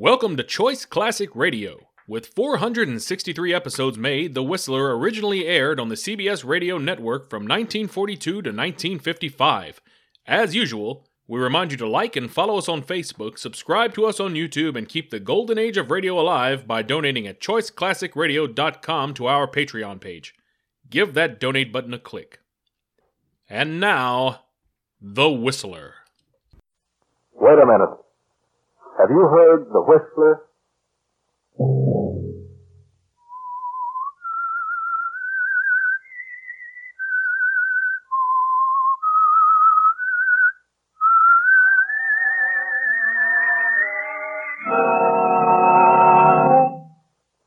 Welcome to Choice Classic Radio. With 463 episodes made, The Whistler originally aired on the CBS radio network from 1942 to 1955. As usual, we remind you to like and follow us on Facebook, subscribe to us on YouTube, and keep the golden age of radio alive by donating at choiceclassicradio.com to our Patreon page. Give that donate button a click. And now, The Whistler. Wait a minute. Have you heard the Whistler?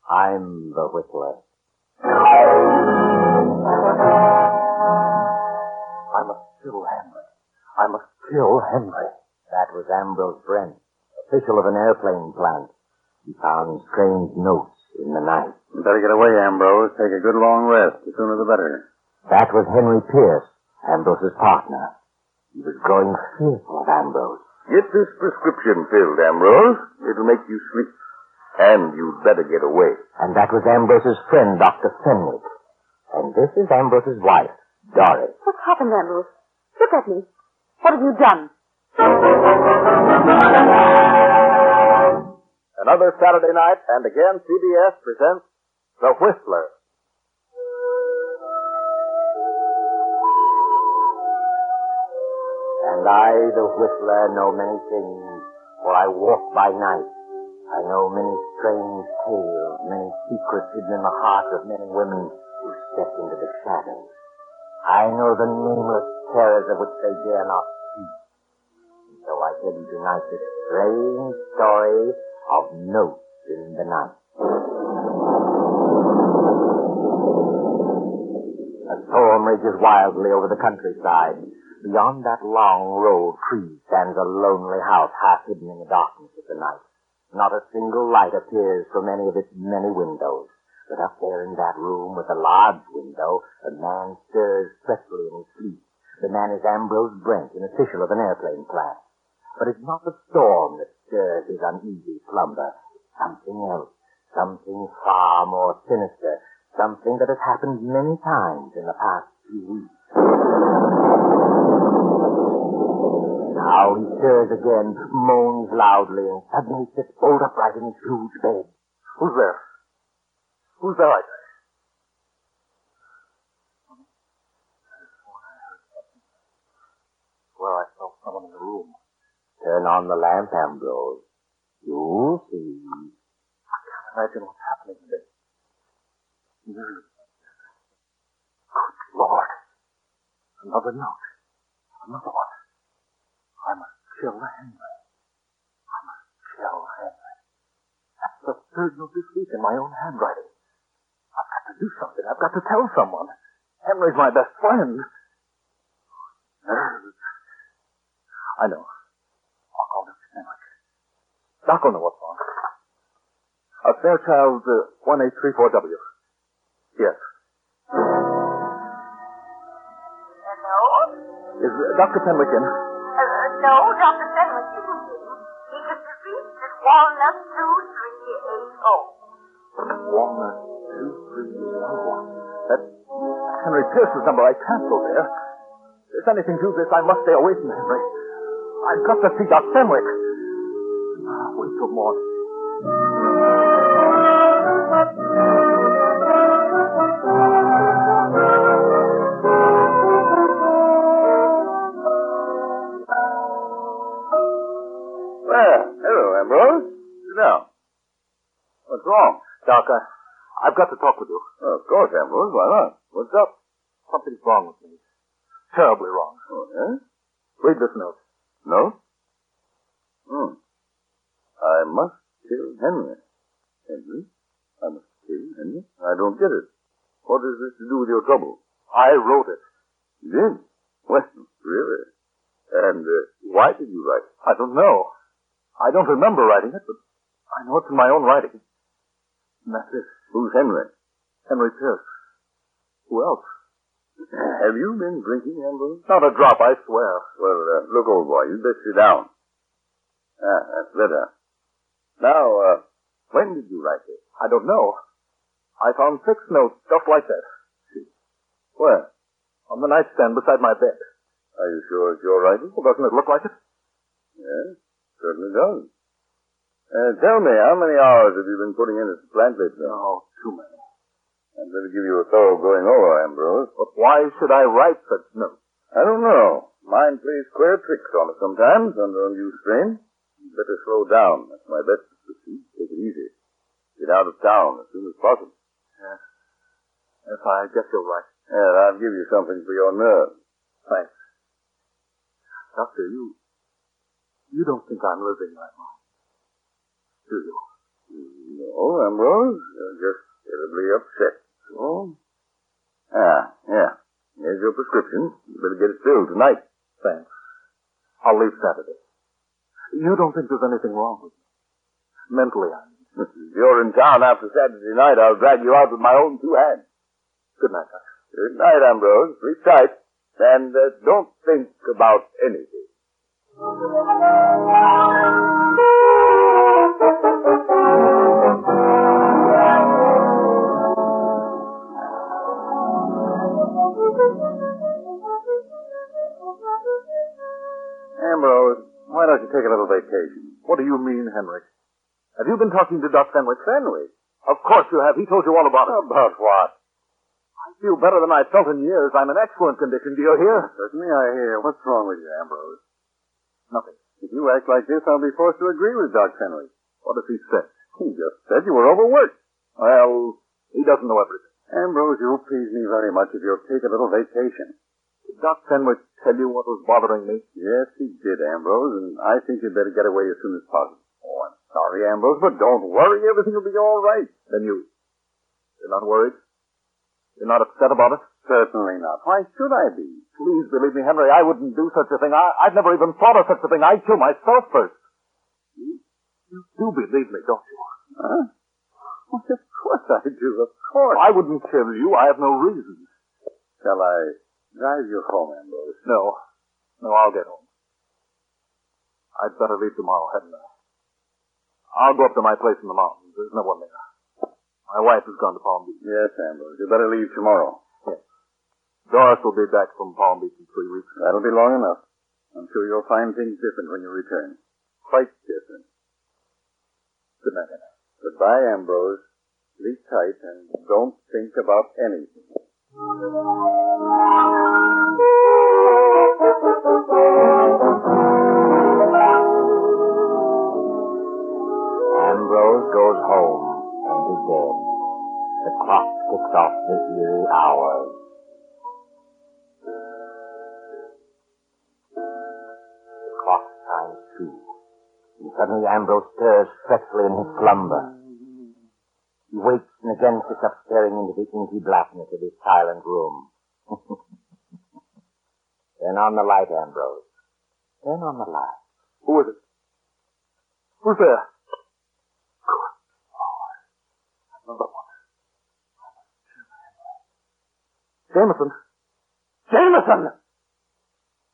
I'm the Whistler. I must kill Henry. I must kill Henry. That was Ambrose Brent, official of an airplane plant. He found strange notes in the night. You better get away, Ambrose. Take a good long rest. The sooner the better. That was Henry Pierce, Ambrose's partner. He was growing fearful of Ambrose. Get this prescription filled, Ambrose. It'll make you sleep. And you'd better get away. And that was Ambrose's friend, Dr. Fenwick. And this is Ambrose's wife, Doris. What's happened, Ambrose? Look at me. What have you done? Another Saturday night, and again CBS presents The Whistler. And I, the Whistler, know many things, for I walk by night. I know many strange tales, many secrets hidden in the hearts of men and women who step into the shadows. I know the nameless terrors of which they dare not speak. So I tell you tonight the strange story of Notes in the Night. A storm rages wildly over the countryside. Beyond that long row of trees stands a lonely house half hidden in the darkness of the night. Not a single light appears from any of its many windows. But up there in that room with a large window, a man stirs fretfully in his sleep. The man is Ambrose Brent, an official of an airplane plant. But it's not the storm that stirs his uneasy slumber. Something else. Something far more sinister. Something that has happened many times in the past few weeks. Now he stirs again, moans loudly, and suddenly sits bolt upright in his huge bed. Who's there? Who's there? Where I saw someone in the room. Turn on the lamp, Ambrose. You'll see. I can't imagine what's happening to me. Hmm. Good Lord. Another note. Another one. I must kill Henry. I must kill Henry. That's the third note this week in my own handwriting. I've got to do something. I've got to tell someone. Henry's my best friend. Nerves. I know. I'll call Dr. Fenwick. Doc will know what's wrong. Uh, Fairchild uh, 1834W. Yes. Hello? Is uh, Dr. Fenwick in? Uh, no, Dr. Fenwick isn't in. He be reached at Walnut 2380. Walnut 230. That's Henry Pierce's number. I can't go there. If there's anything to this, I must stay away from Henry. I've got to see Dr. Fenwick. Till morning. Well, hello, Ambrose. Sit down. What's wrong? Doc, I, I've got to talk with you. Oh, of course, Ambrose. Why not? What's up? Something's wrong with me. Terribly wrong. Oh, yeah? Read this note. Note? Hmm. I must kill Henry. Henry? I must kill Henry? I don't get it. What has this to do with your trouble? I wrote it. You did? Well, really? And uh, why did you write it? I don't know. I don't remember writing it, but I know it's in my own writing. And that's it. Who's Henry? Henry Pierce. Who else? Have you been drinking, Ambrose? Not a drop, I swear. Well, uh, look, old boy, you'd best sit down. Ah, that's better. Now, uh, when did you write this? I don't know. I found six notes just like that. See. Where? On the nightstand beside my bed. Are you sure it's your writing? Well, doesn't it look like it? Yes, certainly does. Uh, tell me, how many hours have you been putting in at the plant lately? Oh, too many. I'd better give you a thorough going over, Ambrose. But why should I write such notes? I don't know. Mind plays queer tricks on us sometimes under undue strain. Better slow down. That's my best suggestion. Take it easy. Get out of town as soon as possible. Yes. Yes, I guess you're right. And I'll give you something for your nerves. Thanks. Doctor, you... You don't think I'm living my mind. Do you? No, Ambrose. You're just terribly upset. So? Ah, yeah. Here's your prescription. You better get it filled tonight. Thanks. I'll leave Saturday. You don't think there's anything wrong with me? Mentally, I mean. If you're in town after Saturday night, I'll drag you out with my own two hands. Good night, Doctor. Good night, Ambrose. Sleep tight. And uh, don't think about anything. Ambrose, why don't you take a little vacation? What do you mean, Henry? Have you been talking to Doc Fenwick? Fenwick? Of course you have. He told you all about it. About what? I feel better than I've felt in years. I'm in excellent condition. Do you hear? Certainly I hear. What's wrong with you, Ambrose? Nothing. If you act like this, I'll be forced to agree with Doc Fenwick. What has he said? He just said you were overworked. Well, he doesn't know everything. Ambrose, you'll please me very much if you'll take a little vacation. Did Doc Fenwick tell you what was bothering me? Yes, he did, Ambrose, and I think you'd better get away as soon as possible. Oh, I'm sorry, Ambrose, but don't worry. Everything will be all right. Then you... You're not worried? You're not upset about it? Certainly not. Why should I be? Please believe me, Henry, I wouldn't do such a thing. I, I've never even thought of such a thing. I'd kill myself first. You, you do believe me, don't you? Huh? Well, of course I do, of course. I wouldn't kill you. I have no reason. Shall I drive you home, Ambrose? No. No, I'll get home. I'd better leave tomorrow, hadn't I? I'll go up to my place in the mountains. There's no one there. My wife has gone to Palm Beach. Yes, Ambrose. You better leave tomorrow. Yes. Doris will be back from Palm Beach in three weeks. That'll be long enough. I'm sure you'll find things different when you return. Quite different. Good night, Henry. Goodbye, Ambrose. Sleep tight and don't think about anything. Ticks off the eerie hours. The clock chimes two. And suddenly Ambrose stirs fretfully in his slumber. He wakes and again sits up staring into the inky blackness of his silent room. Turn on the light, Ambrose. Turn on the light. Who is it? Who's there? Another one. Jameson! Jameson!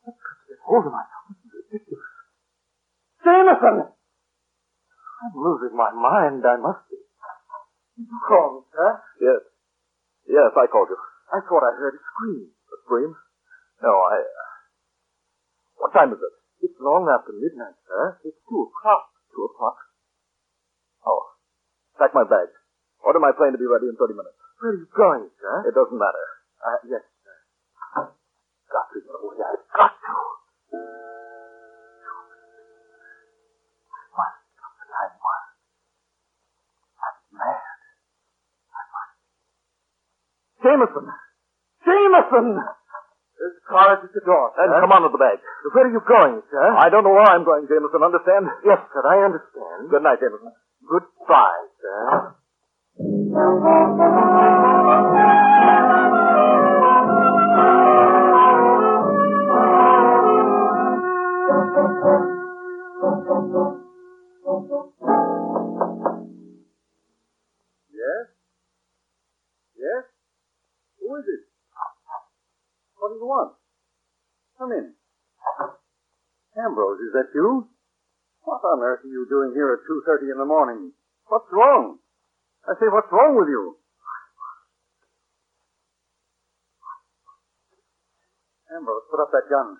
I've got to get hold of myself. This is ridiculous. Jameson! I'm losing my mind. I must be. You called me, sir? Yes. Yes, I called you. I thought I heard a scream. A scream? No, I... Uh... What time is it? It's long after midnight, sir. It's two o'clock. Two o'clock? Oh. Pack my bag. Order my plane to be ready in 30 minutes. Where are you going, sir? It doesn't matter. Uh, yes, sir. Got to get away. I've got to. I must stop the time one. I'm mad. I must. Jameson! Jameson! There's a car at the door, sir. And come on with the bag. Where are you going, sir? I don't know where I'm going, Jameson. Understand? Yes, sir. I understand. Good night, Jameson. Goodbye, sir. That you? What on earth are you doing here at 2.30 in the morning? What's wrong? I say, what's wrong with you? Ambrose, put up that gun.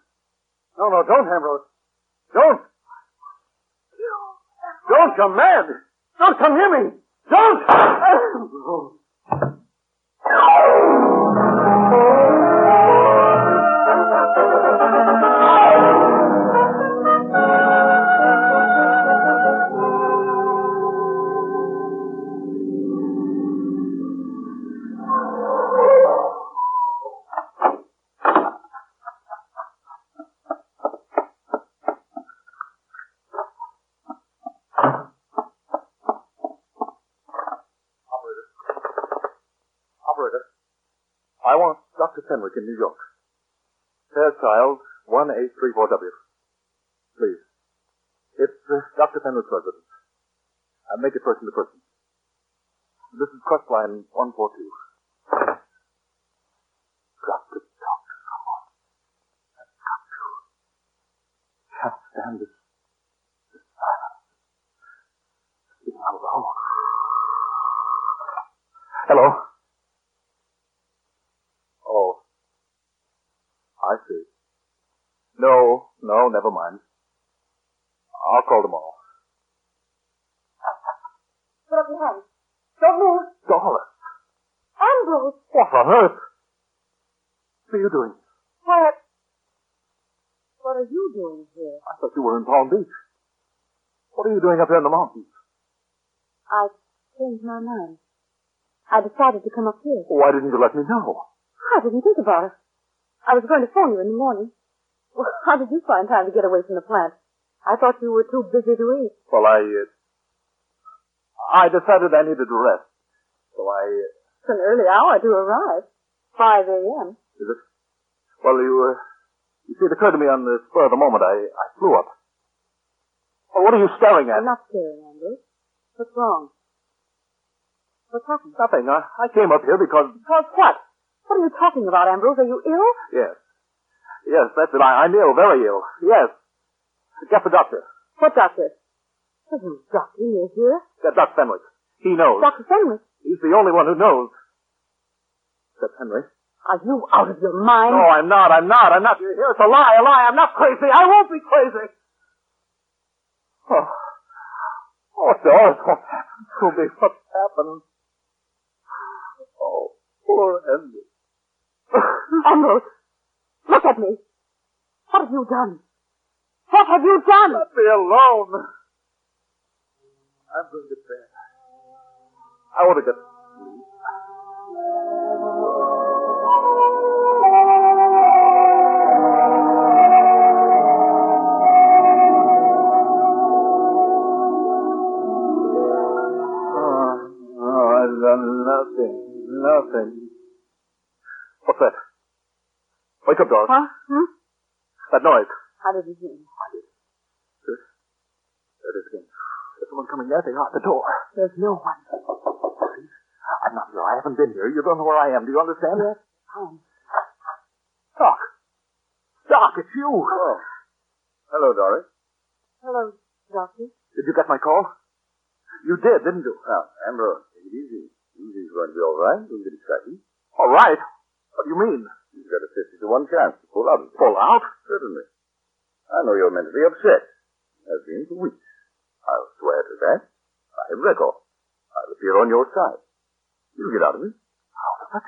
No, no, don't, Ambrose. Don't! Don't, you're mad! Don't come near me! Don't! Fenwick in New York. Fairchild 1834W. Please. It's uh, Dr. Fenwick's residence. Uh, make it person to person. This is Crestline 142. Got to talk to someone. I've got to. Can't stand this, this silence. Being alone. Hello? Oh. No, no, never mind. I'll call tomorrow. Put up your hands. Don't move. Doris, Ambrose. what on earth? What are you doing? What? What are you doing here? I thought you were in Palm Beach. What are you doing up here in the mountains? I changed my mind. I decided to come up here. Why didn't you let me know? I didn't think about it. I was going to phone you in the morning. Well, how did you find time to get away from the plant? I thought you were too busy to eat. Well, I, uh, I decided I needed to rest. So I, uh, It's an early hour to arrive. 5 a.m. is it? Well, you, uh, you see, it occurred to me on the spur of the moment. I, I flew up. Well, what are you staring at? I'm not staring, Andrew. What's wrong? What's happened? Nothing. I, I came up here because, Because what? What are you talking about, Ambrose? Are you ill? yes. Yes, that's it. I, I'm ill, very ill. Yes. Get the doctor. What doctor? There's no doctor near here. Get Dr. Fenwick. He knows. Dr. Fenwick. He's the only one who knows. Except Henry. Are you out of your mind? No, I'm not. I'm not. I'm not. You hear? It's a lie. A lie. I'm not crazy. I won't be crazy. Oh, oh Doris, what's happened to me? What's happened? Oh, poor Henry. Ambrose, look at me. What have you done? What have you done? Let me alone. I'm going to bed. I want to get sleep. Oh, I've done nothing. Nothing. What's that? Wake up, Doris. Huh? Hmm? That noise. How did you hear me? There it is again. There's someone coming there. They are at the door. There's no one. See? I'm not here. I haven't been here. You don't know where I am. Do you understand? Yes, I am. Doc. Doc, it's you. Oh. Hello, Doris. Hello, doctor. Did you get my call? You did, didn't you? Now, Ambrose, take it easy. Easy's going to be all right. Don't get excited. All right? What do you mean? You've got a 50 to 1 chance to pull out. Pull out? Certainly. I know you're mentally upset. I've been for weeks. I'll swear to that. I have record. I'll appear on your side. You'll get out of it. Out of it?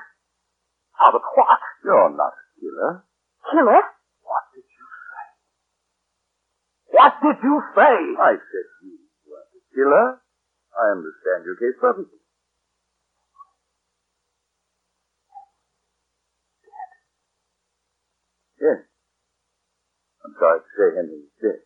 Out of what? You're not a killer. Killer? What did you say? What did you say? I said you weren't a killer. I understand your case perfectly. Yes. I'm sorry to say Henry is dead.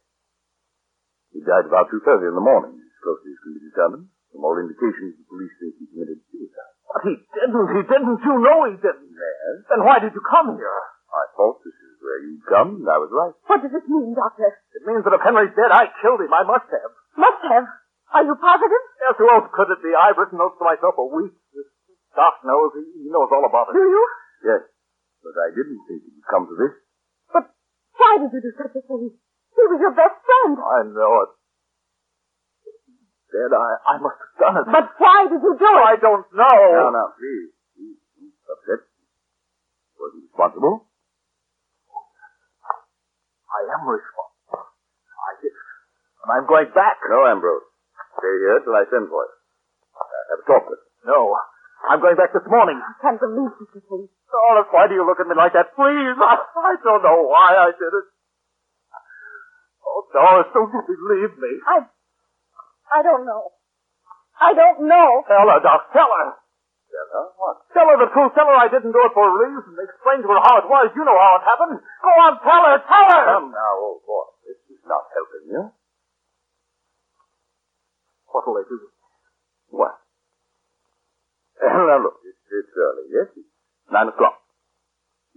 He died about 2.30 in the morning, as closely as can be determined. From all indications, the police think he committed suicide. But he didn't. He didn't. You know he didn't. Yes. Then why did you come here? I thought this is where you'd come, and I was right. What does this mean, doctor? It means that if Henry's dead, I killed him. I must have. Must have. Are you positive? Yes, who else could it be? I've written notes to myself for weeks. This Doc knows. He, he knows all about it. Do you? Yes. But I didn't think it would come to this. But why did you do such a thing? He was your best friend. I know it. Dead, I, I must have done it. But why did you do it? I don't know. Now, now, please. please, please, Upset. Wasn't responsible. I am responsible. I did it. And I'm going back. No, Ambrose. Stay here till I send for you. Uh, have a talk with him. No. I'm going back this morning. I can't believe such a thing. Doris, why do you look at me like that? Please, I, I don't know why I did it. Oh, Doris, don't you believe me? I, I don't know. I don't know. Tell her, Doc, tell her. Tell her what? Tell her the truth. Tell her I didn't do it for a reason. Explain to her how it was. You know how it happened. Go on, tell her, tell her. Come now, old boy. This is not helping you. What'll they do? What? now, look, it's, it's early, yes? It's nine o'clock.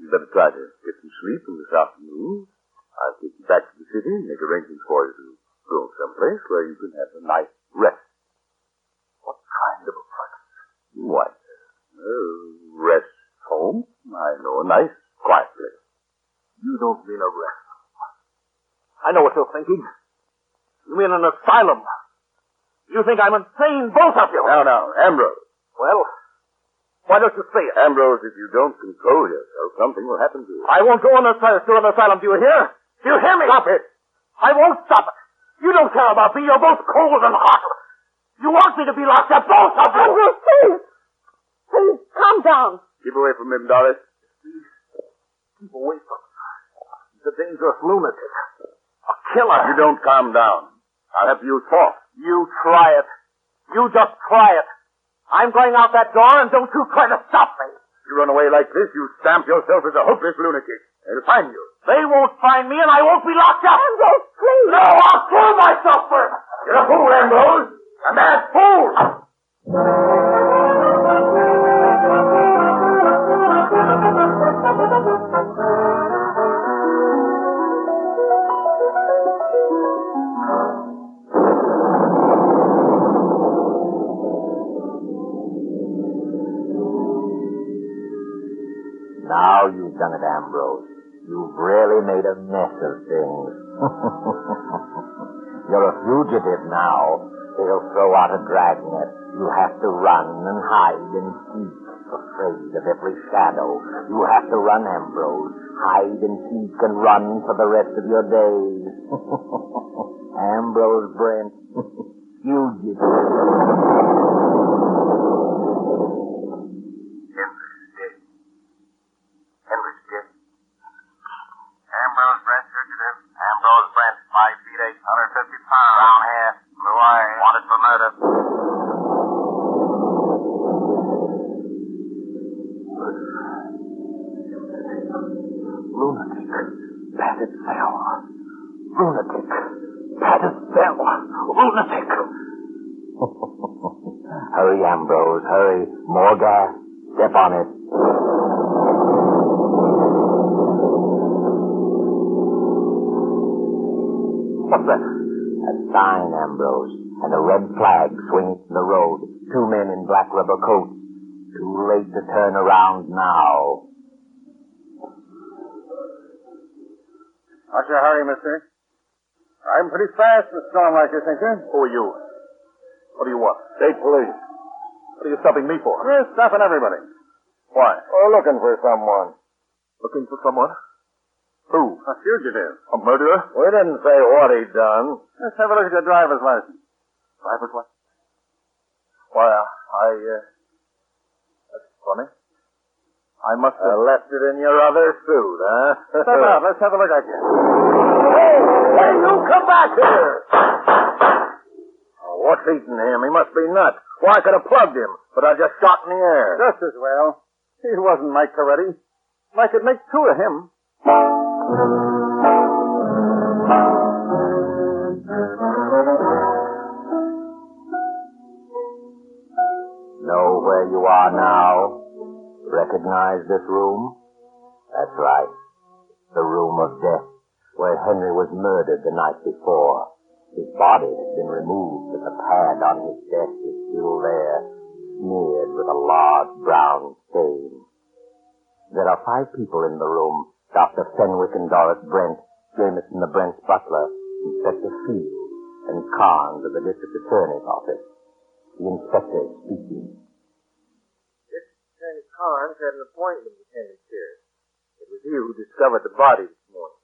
You better try to get some sleep in this afternoon. I'll take you back to the city and make arrangements for you to go someplace where you can have a nice rest. What kind of a place? What? Uh, rest home? I know a nice, quiet place. You don't mean a rest. I know what you're thinking. You mean an asylum. You think I'm insane, both of you. Now, now, Ambrose. Well, why don't you say it? Ambrose, if you don't control yourself, something will happen to you. I won't go on a, to an asylum. Do you hear? Do you hear me? Stop it. I won't stop it. You don't care about me. You're both cold and hot. You want me to be locked up, both of you. Andrew, please. Please, calm down. Keep away from him, Doris. Please, keep away from him. He's a dangerous lunatic. A killer. You don't calm down. I'll have to use force. You try it. You just try it. I'm going out that door, and don't you try to stop me. If you run away like this, you stamp yourself as a hopeless lunatic. They'll find you. They won't find me, and I won't be locked up. Andrew, please. No, I'll kill myself first. You're a fool, Ambrose. A mad fool. Hide and seek, afraid of every shadow. You'll have to run, Ambrose. Hide and seek and run for the rest of your days. Ambrose Brent, fugitive. Henry's dead. Ambrose Brent, fugitive. Ambrose Brent, 5 feet 8, 150 pounds. Brown hair, blue eyes. Wanted for murder. Turn around now. What's your hurry, mister? I'm pretty fast in a storm like this, ain't you? Who are you? What do you want? State police. What are you stopping me for? We're stopping everybody. Why? We're looking for someone. Looking for someone? Who? A fugitive. A murderer? We didn't say what he'd done. Let's have a look at your driver's license. Driver's license? Why, I, uh, that's funny. I must have... Uh, left it in your other suit, huh? Step out. Let's have a look at you. Hey, hey, you come back here! Oh, what's eating him? He must be nuts. Why, I could have plugged him, but I just shot in the air. Just as well. He wasn't Mike Coretti. I could make two of him. Know where you are now? Recognize this room? That's right. The room of death, where Henry was murdered the night before. His body has been removed, but the pad on his desk is still there, smeared with a large brown stain. There are five people in the room. Dr. Fenwick and Doris Brent, Jameson the Brent's butler, Inspector Field, and Carnes of the district attorney's office. The inspector is speaking. District Attorney Carnes had an appointment with Henry Pierce. It was he who discovered the body this morning.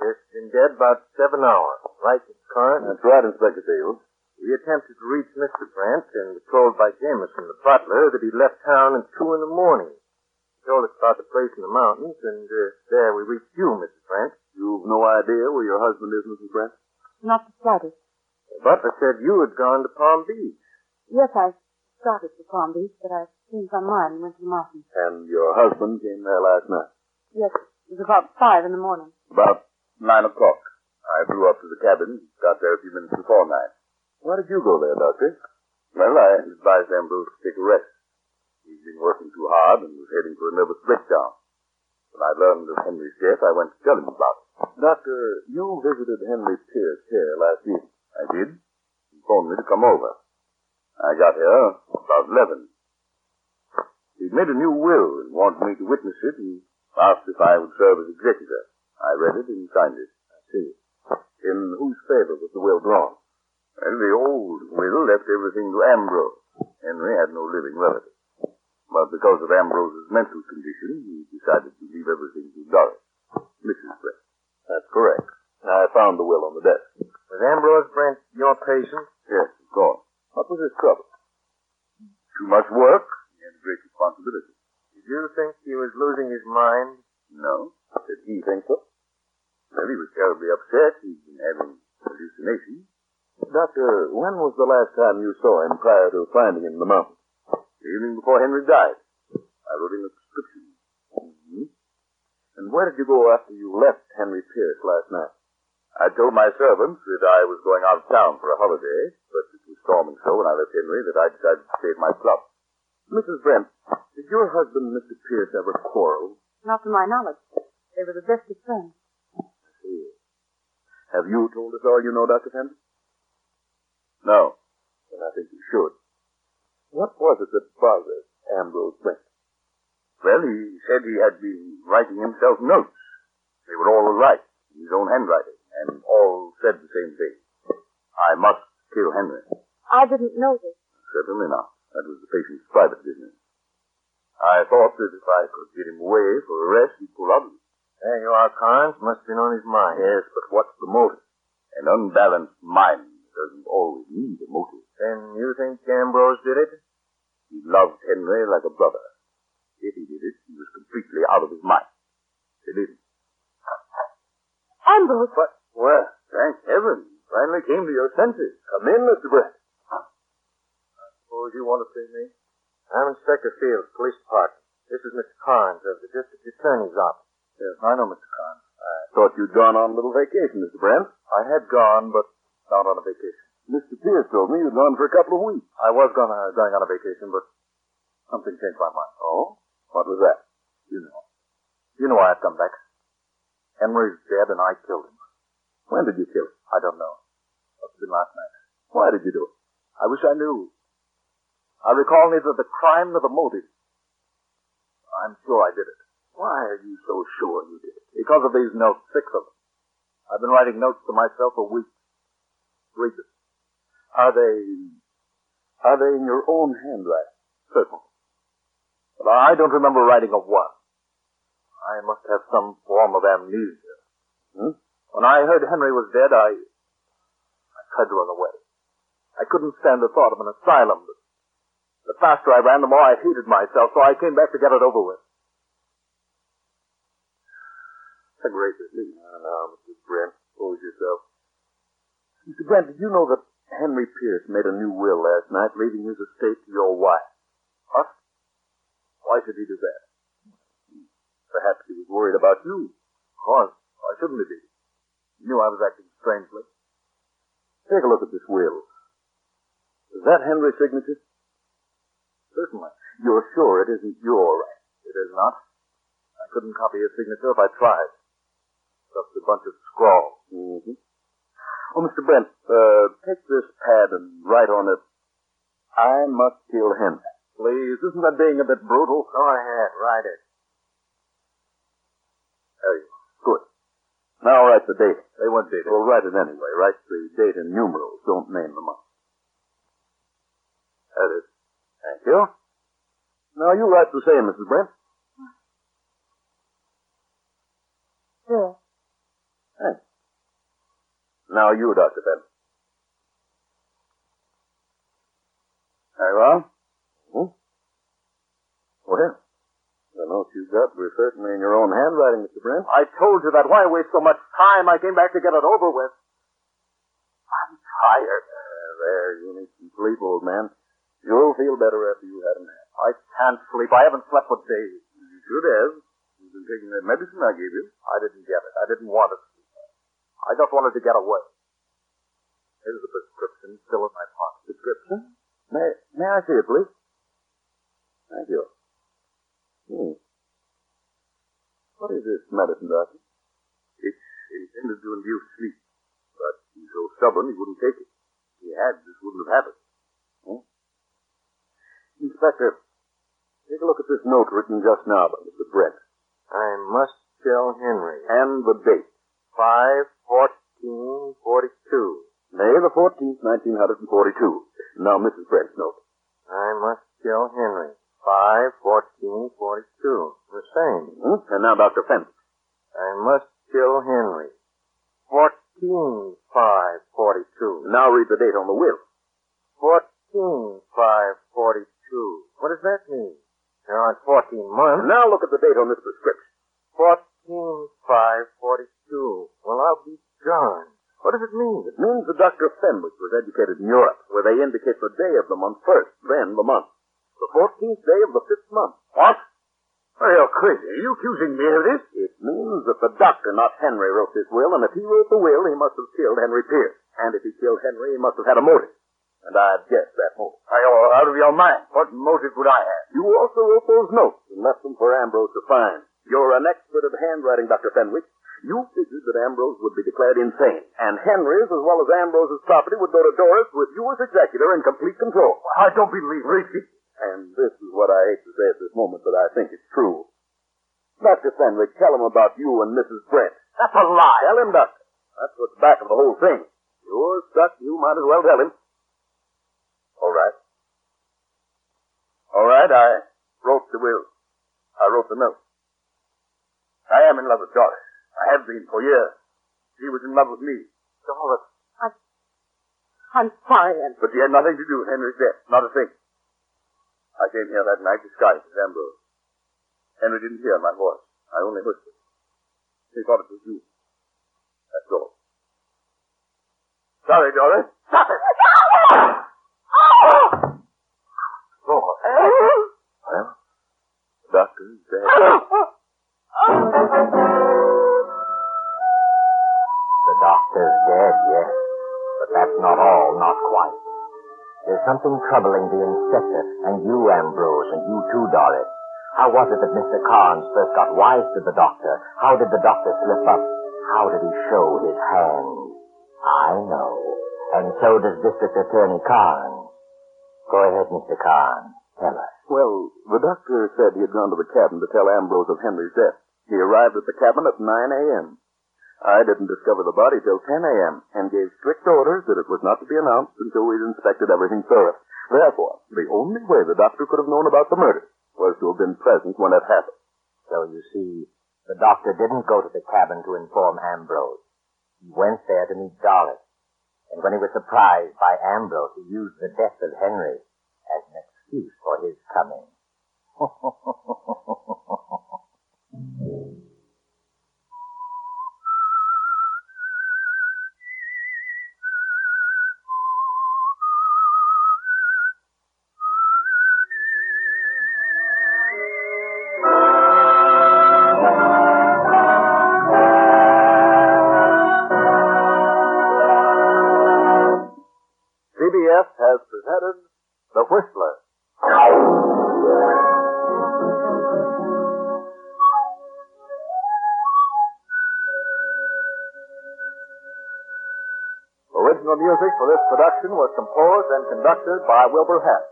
Pierce has been dead about seven hours. Right, Mr. Carnes? That's right, Inspector Fields. We attempted to reach Mr. Brent and were told by Jameson, the butler, that he left town at two in the morning. He told us about the place in the mountains, and uh, there we reached you, Mr. Brent. You've no idea where your husband is, Mrs. Brent? Not the slightest. The butler said you had gone to Palm Beach. Yes, I started for Palm Beach, but I changed my mind and went to the mountains. And your husband came there last night? Yes, it was about five in the morning. About nine o'clock. I flew up to the cabin, got there a few minutes before nine. Why did you go there, Doctor? Well, I advised Ambrose to take a rest. He'd been working too hard and was heading for a nervous breakdown. When I learned of Henry's death, I went to tell him about it. Doctor, you visited Henry Pierce here last evening. I did. He phoned me to come over. I got here about eleven. He'd made a new will and wanted me to witness it and asked if I would serve as executor. I read it and signed it. I see. In whose favor was the will drawn? Well, the old will left everything to Ambrose. Henry had no living relative. But because of Ambrose's mental condition, he decided to leave everything to Doris, Mrs. Brent. That's correct. I found the will on the desk. Was Ambrose Brent your patient? Yes, of course. What was his trouble? Too much work. He great responsibility. Did you think he was losing his mind? No. Did he think so? Well, he was terribly upset. He'd been having hallucinations. Doctor, when was the last time you saw him prior to finding him in the mountains? The evening before Henry died. I wrote him a prescription. Mm-hmm. And where did you go after you left Henry Pierce last night? I told my servants that I was going out of town for a holiday, but it was storming so when I left Henry that I decided to stay at my club. Mrs. Brent, did your husband, Mr. Pierce, ever quarrel? Not to my knowledge. They were the best of friends. I see. Have you told us all you know, Dr. Fenton? No. Then I think you should. What was it that bothered Ambrose Brent? Well, he said he had been writing himself notes. They were all right, in his own handwriting, and all said the same thing. I must kill Henry. I didn't know this. Certainly not. That was the patient's private business. I thought that if I could get him away for a rest, he'd pull out of it. There you are, Carnes. Must have been on his mind. Yes, but what's the motive? An unbalanced mind doesn't always need a motive. Then you think Ambrose did it? He loved Henry like a brother. If he did it, he was completely out of his mind. Believe me. Ambrose! But, well, thank heaven. You finally came to your senses. Come in, Mr. Brent. Suppose you want to see me? I'm Inspector Fields, Police Department. This is Mr. Carnes of the District Attorney's Office. Yes, I know, Mr. Carnes. I thought you'd gone on a little vacation, Mr. Brent. I had gone, but not on a vacation. Mr. Pierce told me you'd gone for a couple of weeks. I was gonna, going on a vacation, but something changed my mind. Oh? What was that? You know. You know why I've come back. Henry's dead and I killed him. When did you kill him? I don't know. Must have been last night. Why did you do it? I wish I knew. I recall neither the crime nor the motive. I'm sure I did it. Why are you so sure you did it? Because of these notes, six of them. I've been writing notes to myself for weeks. Read them. Are they, are they in your own handwriting? Certainly. But I don't remember writing a one. I must have some form of amnesia. Hmm? When I heard Henry was dead, I, I tried to run away. I couldn't stand the thought of an asylum. But the faster I ran, the more I hated myself, so I came back to get it over with. It's a great relief. I know, Mr. Brent. Compose yourself. Mr. Brent, did you know that Henry Pierce made a new will last night, leaving his estate to your wife? What? Why should he do that? Perhaps he was worried about you. Of course. Why shouldn't he be? He knew I was acting strangely. Take a look at this will. Is that Henry's signature? Certainly. You're sure it isn't your writing? It is not. I couldn't copy his signature if I tried. Just a bunch of scrawls. Mm-hmm. Oh, Mr. Brent, uh, take this pad and write on it, I must kill him. Please, isn't that being a bit brutal? Go ahead, write it. There you are. Good. Now write the date. They want date. it. Well, write it anyway. Write the date in numerals. Don't name the month. That is. Thank you. Now you write the same, Mrs. Brent. There. Thanks. Now you, Dr. Ben. Very well. Hmm? Well, the note you've got were certainly in your own handwriting, Mr. Brent. I told you that. Why waste so much time? I came back to get it over with. I'm tired. Uh, there, you need some sleep, old man. You'll feel better after you had a nap. I can't sleep. I haven't slept for days. You should have. You've been taking that medicine I gave you. I didn't get it. I didn't want it. I just wanted to get away. Here's the prescription still in my pocket. Prescription? May, may I see it, please? Thank you. Hmm. What is this medicine, Doctor? It's intended to induce sleep, but he's so stubborn he wouldn't take it. If he had, this wouldn't have happened. Inspector, take a look at this note written just now by Mr. Brent. I must tell Henry. And the date. 5-14-42. May the 14th, 1942. Now, Mrs. Brent's note. I must tell Henry. 5-14-42. The same. Hmm? And now, Dr. Fenton. I must tell Henry. 14-5-42. Now read the date on the will. 14-5-42 true. What does that mean? There aren't 14 months. Now look at the date on this prescription. 14 5 42. Well, I'll be darned. What does it mean? It means the Dr. Fenwick was educated in Europe, where they indicate the day of the month first, then the month. The 14th day of the fifth month. What? Are you crazy. Are you accusing me of this? It means that the doctor, not Henry, wrote this will, and if he wrote the will, he must have killed Henry Pierce. And if he killed Henry, he must have had a motive. And I guess that motive. Are you out of your mind? Those notes and left them for Ambrose to find. You're an expert at handwriting, Dr. Fenwick. You figured that Ambrose would be declared insane, and Henry's as well as Ambrose's property would go to Doris with you as executor in complete control. I don't believe it. And this is what I hate to say at this moment, but I think it's true. Dr. Fenwick, tell him about you and Mrs. Brent. That's a lie. Tell him, Doctor. That's what's back of the whole thing. You're stuck, you might as well tell him. All right. All right, I wrote the will. I wrote the note. I am in love with Doris. I have been for years. She was in love with me. Doris, I, I'm sorry, and But she had nothing to do with Henry's death. Not a thing. I came here that night disguised as Ambrose. Henry didn't hear my voice. I only whispered. He thought it was you. That's all. Sorry, Doris. Stop it! Lord. Oh! Well, doctor's dead. The doctor's dead, yes. But that's not all, not quite. There's something troubling the inspector, and you, Ambrose, and you too, Doris. How was it that Mr. Carnes first got wise to the doctor? How did the doctor slip up? How did he show his hand? I know. And so does District Attorney Carnes. Go ahead, Mr. Carnes. Tell us. Well, the doctor said he had gone to the cabin to tell Ambrose of Henry's death. He arrived at the cabin at 9 a.m. I didn't discover the body till 10 a.m. and gave strict orders that it was not to be announced until we'd inspected everything thorough. Therefore, the only way the doctor could have known about the murder was to have been present when it happened. So you see, the doctor didn't go to the cabin to inform Ambrose. He went there to meet Doris. And when he was surprised by Ambrose, he used the death of Henry as an excuse for his coming. CBS has presented The Whistler. Music for this production was composed and conducted by Wilbur Hess.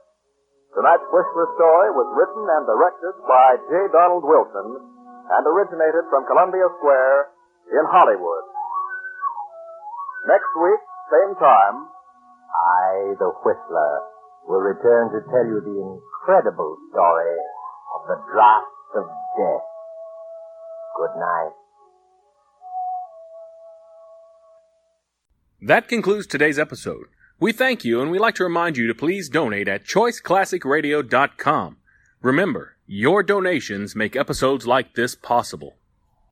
Tonight's Whistler story was written and directed by J. Donald Wilson and originated from Columbia Square in Hollywood. Next week, same time, I, the Whistler, will return to tell you the incredible story of the Draft of Death. Good night. That concludes today's episode. We thank you and we'd like to remind you to please donate at choiceclassicradio.com. Remember, your donations make episodes like this possible.